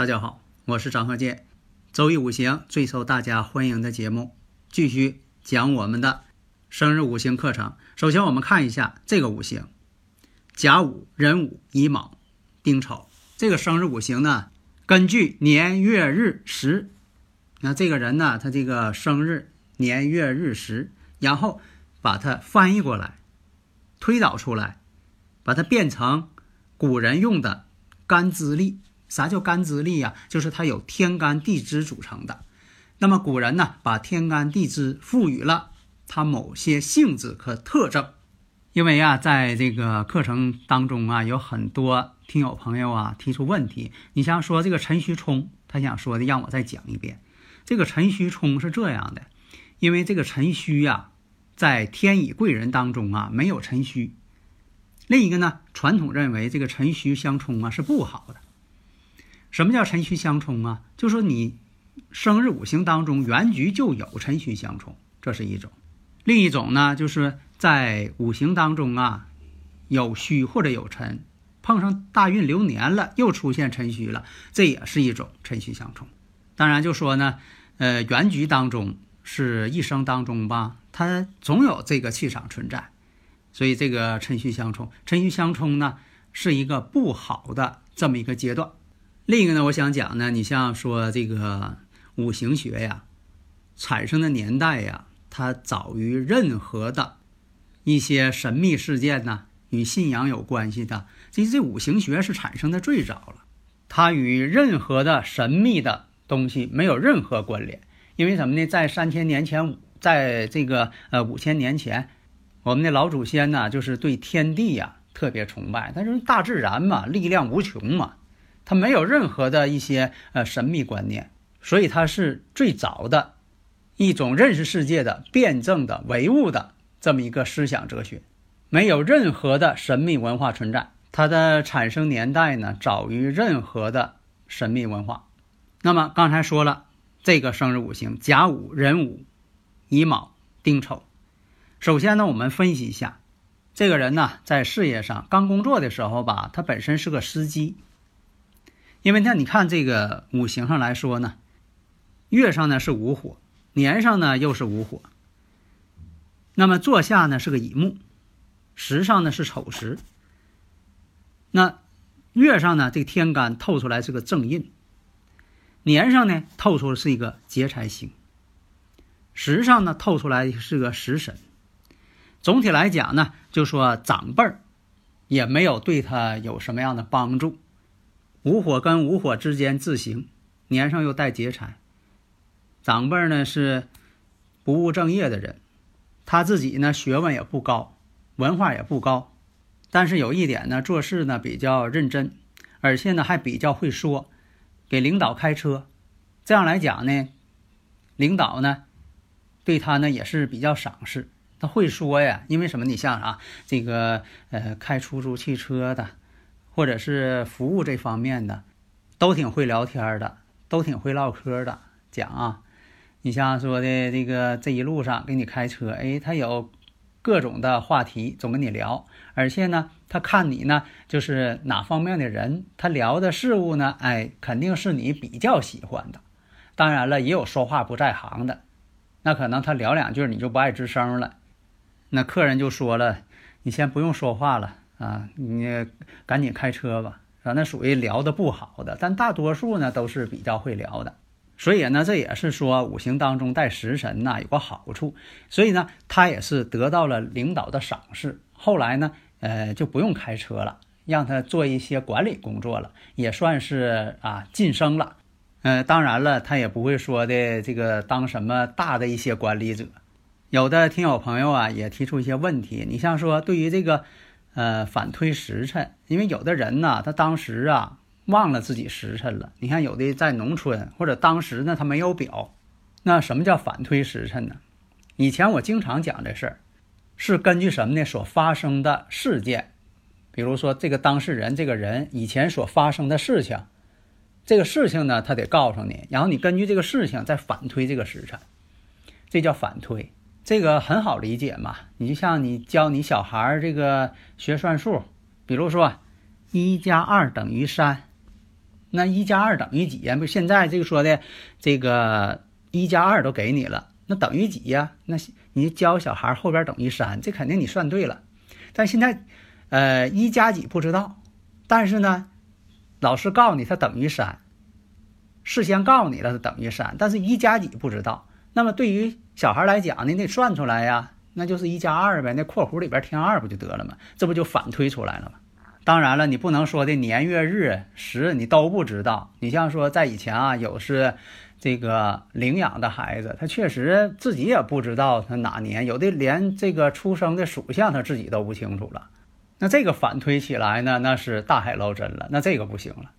大家好，我是张鹤剑，周易五行最受大家欢迎的节目，继续讲我们的生日五行课程。首先，我们看一下这个五行：甲午、壬午、乙卯、丁丑。这个生日五行呢，根据年月日时，那这个人呢，他这个生日年月日时，然后把它翻译过来，推导出来，把它变成古人用的干支历。啥叫干支历呀？就是它有天干地支组成的。那么古人呢，把天干地支赋予了它某些性质和特征。因为啊，在这个课程当中啊，有很多听友朋友啊提出问题。你像说这个辰戌冲，他想说的，让我再讲一遍。这个辰戌冲是这样的，因为这个辰戌呀，在天乙贵人当中啊没有辰戌。另一个呢，传统认为这个辰戌相冲啊是不好的。什么叫辰戌相冲啊？就说你生日五行当中原局就有辰戌相冲，这是一种；另一种呢，就是在五行当中啊有戌或者有辰，碰上大运流年了，又出现辰戌了，这也是一种辰戌相冲。当然就说呢，呃，原局当中是一生当中吧，它总有这个气场存在，所以这个辰戌相冲，辰戌相冲呢是一个不好的这么一个阶段。另一个呢，我想讲呢，你像说这个五行学呀，产生的年代呀，它早于任何的一些神秘事件呢，与信仰有关系的。其实这五行学是产生的最早了，它与任何的神秘的东西没有任何关联。因为什么呢？在三千年前，在这个呃五千年前，我们的老祖先呢，就是对天地呀特别崇拜。但是大自然嘛，力量无穷嘛。他没有任何的一些呃神秘观念，所以他是最早的一种认识世界的辩证的唯物的这么一个思想哲学，没有任何的神秘文化存在。它的产生年代呢，早于任何的神秘文化。那么刚才说了，这个生日五行甲午、壬午、乙卯、丁丑。首先呢，我们分析一下，这个人呢，在事业上刚工作的时候吧，他本身是个司机。因为那你看这个五行上来说呢，月上呢是午火，年上呢又是午火。那么坐下呢是个乙木，时上呢是丑时。那月上呢这个天干透出来是个正印，年上呢透出是一个劫财星，时上呢透出来是个食神。总体来讲呢，就说长辈儿也没有对他有什么样的帮助。午火跟午火之间自行，年上又带劫财。长辈呢是不务正业的人，他自己呢学问也不高，文化也不高，但是有一点呢做事呢比较认真，而且呢还比较会说，给领导开车。这样来讲呢，领导呢对他呢也是比较赏识。他会说呀，因为什么？你像啊这个呃开出租汽车的。或者是服务这方面的，都挺会聊天的，都挺会唠嗑的。讲啊，你像说的这个这一路上给你开车，哎，他有各种的话题总跟你聊，而且呢，他看你呢就是哪方面的人，他聊的事物呢，哎，肯定是你比较喜欢的。当然了，也有说话不在行的，那可能他聊两句你就不爱吱声了，那客人就说了，你先不用说话了。啊，你赶紧开车吧，啊，那属于聊的不好的，但大多数呢都是比较会聊的，所以呢，这也是说五行当中带食神呐有个好处，所以呢，他也是得到了领导的赏识，后来呢，呃，就不用开车了，让他做一些管理工作了，也算是啊晋升了，呃，当然了，他也不会说的这个当什么大的一些管理者。有的听友朋友啊，也提出一些问题。你像说对于这个，呃，反推时辰，因为有的人呢，他当时啊忘了自己时辰了。你看有的在农村或者当时呢，他没有表。那什么叫反推时辰呢？以前我经常讲这事儿，是根据什么呢？所发生的事件，比如说这个当事人这个人以前所发生的事情，这个事情呢，他得告诉你，然后你根据这个事情再反推这个时辰，这叫反推。这个很好理解嘛，你就像你教你小孩儿这个学算术，比如说一加二等于三，那一加二等于几呀？不，现在这个说的这个一加二都给你了，那等于几呀？那你教小孩后边等于三，这肯定你算对了。但现在，呃，一加几不知道，但是呢，老师告诉你它等于三，事先告诉你了它等于三，但是一加几不知道。那么对于小孩来讲，你得算出来呀，那就是一加二呗，那括弧里边添二不就得了吗？这不就反推出来了吗？当然了，你不能说的年月日时你都不知道。你像说在以前啊，有是这个领养的孩子，他确实自己也不知道他哪年，有的连这个出生的属相他自己都不清楚了。那这个反推起来呢，那是大海捞针了，那这个不行了。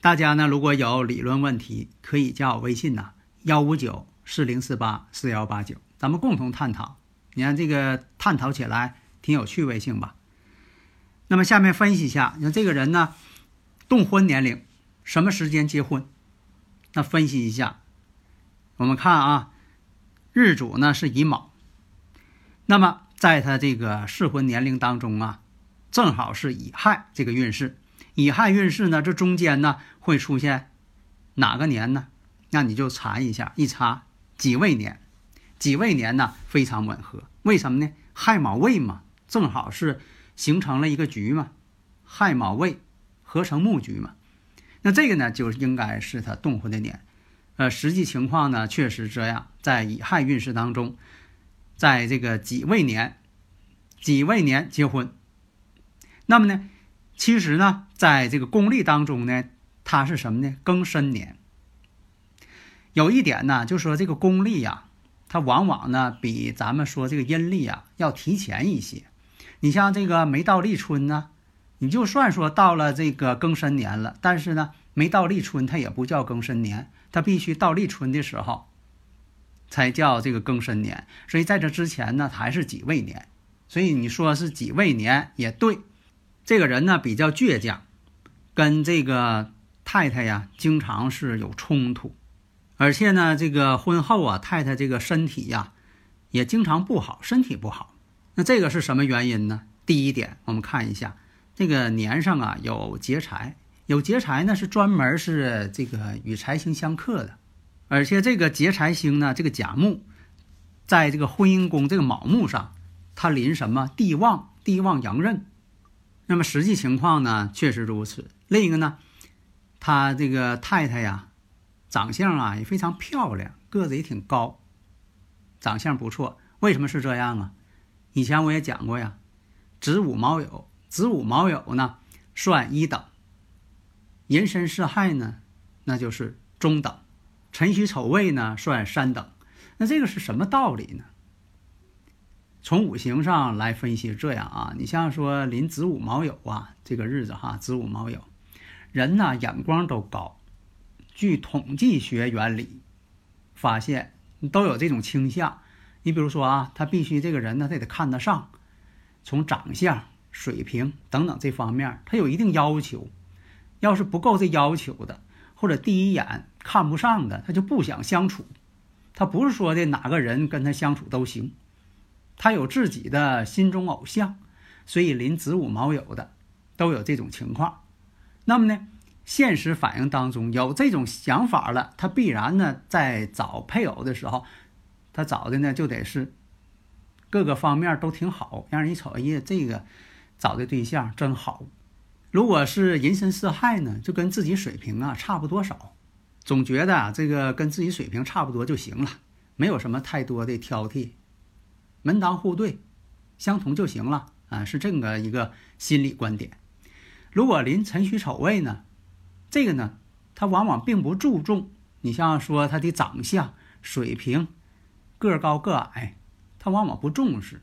大家呢如果有理论问题，可以加我微信呐，幺五九。四零四八四幺八九，咱们共同探讨。你看这个探讨起来挺有趣味性吧？那么下面分析一下，你看这个人呢，动婚年龄什么时间结婚？那分析一下，我们看啊，日主呢是乙卯，那么在他这个适婚年龄当中啊，正好是乙亥这个运势。乙亥运势呢，这中间呢会出现哪个年呢？那你就查一下，一查。己未年，己未年呢非常吻合，为什么呢？亥卯未嘛，正好是形成了一个局嘛，亥卯未合成木局嘛，那这个呢就应该是他动婚的年，呃，实际情况呢确实这样，在乙亥运势当中，在这个己未年，己未年结婚，那么呢，其实呢，在这个公历当中呢，它是什么呢？庚申年。有一点呢，就说这个公历呀，它往往呢比咱们说这个阴历啊要提前一些。你像这个没到立春呢，你就算说到了这个庚申年了，但是呢没到立春，它也不叫庚申年，它必须到立春的时候才叫这个庚申年。所以在这之前呢，还是己未年。所以你说是己未年也对。这个人呢比较倔强，跟这个太太呀经常是有冲突。而且呢，这个婚后啊，太太这个身体呀，也经常不好，身体不好。那这个是什么原因呢？第一点，我们看一下这个年上啊有劫财，有劫财呢是专门是这个与财星相克的。而且这个劫财星呢，这个甲木，在这个婚姻宫这个卯木上，它临什么地旺？地旺阳刃。那么实际情况呢，确实如此。另一个呢，他这个太太呀。长相啊也非常漂亮，个子也挺高，长相不错。为什么是这样啊？以前我也讲过呀，子午卯酉，子午卯酉呢算一等，寅申巳亥呢那就是中等，辰戌丑未呢算三等。那这个是什么道理呢？从五行上来分析，这样啊，你像说临子午卯酉啊这个日子哈，子午卯酉，人呢眼光都高。据统计学原理，发现都有这种倾向。你比如说啊，他必须这个人呢，他得看得上，从长相、水平等等这方面，他有一定要求。要是不够这要求的，或者第一眼看不上的，他就不想相处。他不是说的哪个人跟他相处都行，他有自己的心中偶像，所以临子午卯酉的都有这种情况。那么呢？现实反应当中有这种想法了，他必然呢在找配偶的时候，他找的呢就得是各个方面都挺好，让人一瞅，哎呀，这个找的对象真好。如果是人身四害呢，就跟自己水平啊差不多少，总觉得啊这个跟自己水平差不多就行了，没有什么太多的挑剔，门当户对，相同就行了啊，是这个一个心理观点。如果临辰戌丑未呢？这个呢，他往往并不注重你像说他的长相、水平、个高个矮，他往往不重视。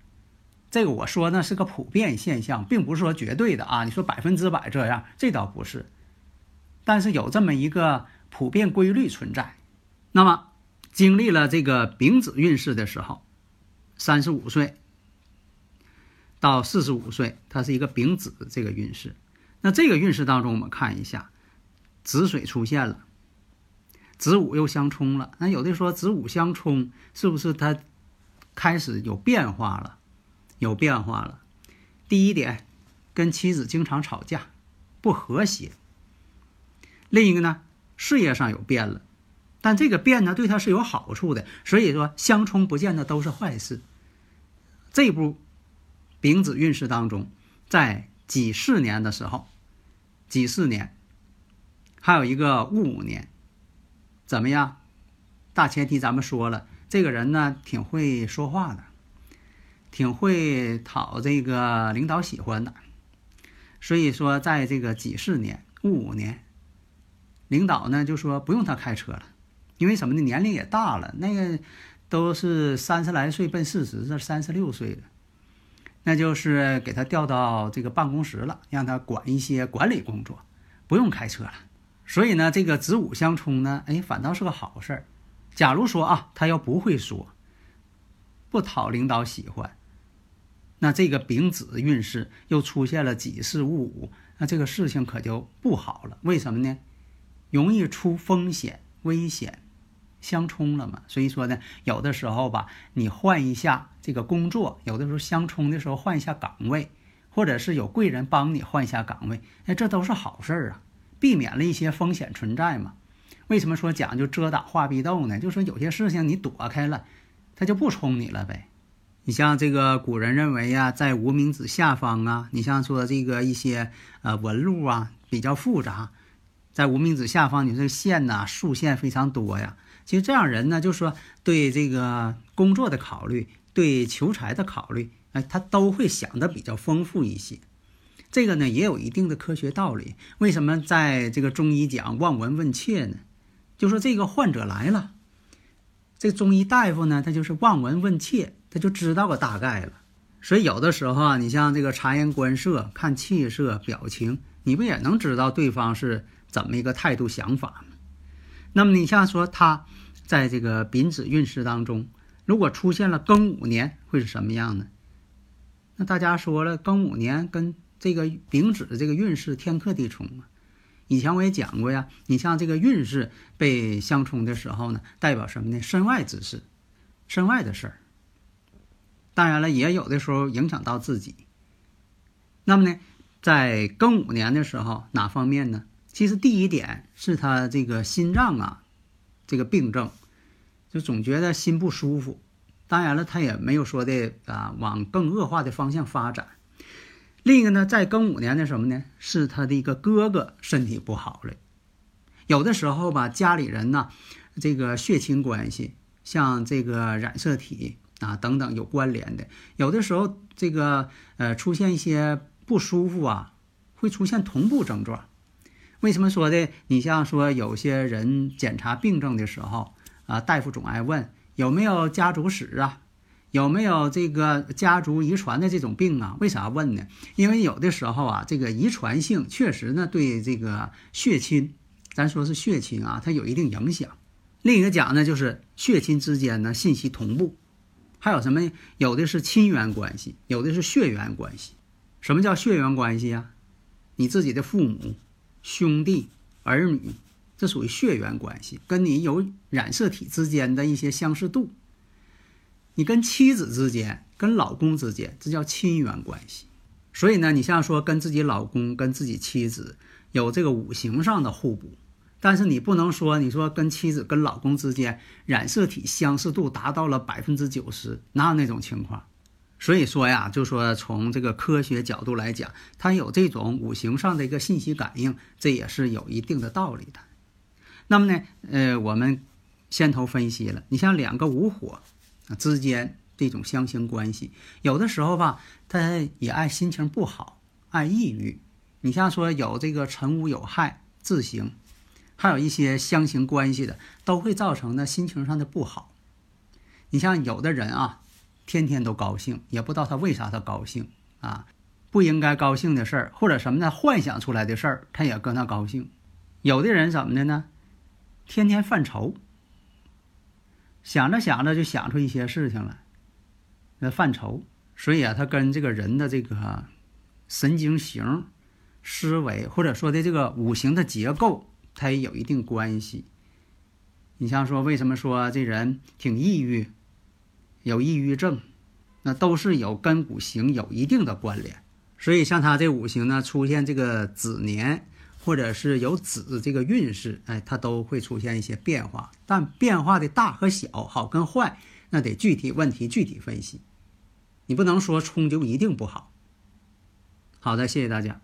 这个我说呢是个普遍现象，并不是说绝对的啊。你说百分之百这样，这倒不是，但是有这么一个普遍规律存在。那么经历了这个丙子运势的时候，三十五岁到四十五岁，它是一个丙子这个运势。那这个运势当中，我们看一下，子水出现了，子午又相冲了。那有的说子午相冲，是不是它开始有变化了？有变化了。第一点，跟妻子经常吵架，不和谐。另一个呢，事业上有变了，但这个变呢，对他是有好处的。所以说，相冲不见得都是坏事。这步丙子运势当中，在己巳年的时候，己巳年还有一个戊午年，怎么样？大前提咱们说了，这个人呢，挺会说话的。挺会讨这个领导喜欢的，所以说在这个己巳年、戊午年，领导呢就说不用他开车了，因为什么呢？年龄也大了，那个都是三十来岁奔四十，这三十六岁了，那就是给他调到这个办公室了，让他管一些管理工作，不用开车了。所以呢，这个子午相冲呢，哎，反倒是个好事儿。假如说啊，他要不会说，不讨领导喜欢。那这个丙子运势又出现了己巳戊午，那这个事情可就不好了。为什么呢？容易出风险、危险，相冲了嘛。所以说呢，有的时候吧，你换一下这个工作，有的时候相冲的时候换一下岗位，或者是有贵人帮你换一下岗位，哎，这都是好事儿啊，避免了一些风险存在嘛。为什么说讲究遮挡化壁斗呢？就说有些事情你躲开了，他就不冲你了呗。你像这个古人认为呀，在无名指下方啊，你像说这个一些呃纹路啊比较复杂，在无名指下方，你这线呐竖线非常多呀。其实这样人呢，就说对这个工作的考虑，对求财的考虑，哎，他都会想的比较丰富一些。这个呢也有一定的科学道理。为什么在这个中医讲望闻问切呢？就说这个患者来了，这中医大夫呢，他就是望闻问切。他就知道个大概了，所以有的时候啊，你像这个察言观色、看气色、表情，你不也能知道对方是怎么一个态度、想法吗？那么你像说他在这个丙子运势当中，如果出现了庚午年，会是什么样呢？那大家说了，庚午年跟这个丙子的这个运势天克地冲啊。以前我也讲过呀，你像这个运势被相冲的时候呢，代表什么呢？身外之事，身外的事儿。当然了，也有的时候影响到自己。那么呢，在庚午年的时候，哪方面呢？其实第一点是他这个心脏啊，这个病症，就总觉得心不舒服。当然了，他也没有说的啊，往更恶化的方向发展。另一个呢，在庚午年的什么呢？是他的一个哥哥身体不好了。有的时候吧，家里人呢，这个血亲关系，像这个染色体。啊，等等有关联的，有的时候这个呃出现一些不舒服啊，会出现同步症状。为什么说的？你像说有些人检查病症的时候啊，大夫总爱问有没有家族史啊，有没有这个家族遗传的这种病啊？为啥问呢？因为有的时候啊，这个遗传性确实呢对这个血亲，咱说是血亲啊，它有一定影响。另一个讲呢，就是血亲之间呢信息同步。还有什么？有的是亲缘关系，有的是血缘关系。什么叫血缘关系呀？你自己的父母、兄弟、儿女，这属于血缘关系，跟你有染色体之间的一些相似度。你跟妻子之间、跟老公之间，这叫亲缘关系。所以呢，你像说跟自己老公、跟自己妻子有这个五行上的互补。但是你不能说，你说跟妻子、跟老公之间染色体相似度达到了百分之九十，哪有那种情况？所以说呀，就说从这个科学角度来讲，它有这种五行上的一个信息感应，这也是有一定的道理的。那么呢，呃，我们先头分析了，你像两个无火之间这种相刑关系，有的时候吧，他也爱心情不好，爱抑郁。你像说有这个辰午有害自刑。还有一些相形关系的，都会造成呢心情上的不好。你像有的人啊，天天都高兴，也不知道他为啥他高兴啊，不应该高兴的事儿或者什么呢，幻想出来的事儿，他也跟他高兴。有的人怎么的呢？天天犯愁，想着想着就想出一些事情来，那犯愁，所以啊，他跟这个人的这个神经型、思维或者说的这个五行的结构，它也有一定关系。你像说，为什么说这人挺抑郁，有抑郁症，那都是有跟五行有一定的关联。所以像他这五行呢，出现这个子年。或者是有子这个运势，哎，它都会出现一些变化，但变化的大和小，好跟坏，那得具体问题具体分析，你不能说冲就一定不好。好的，谢谢大家。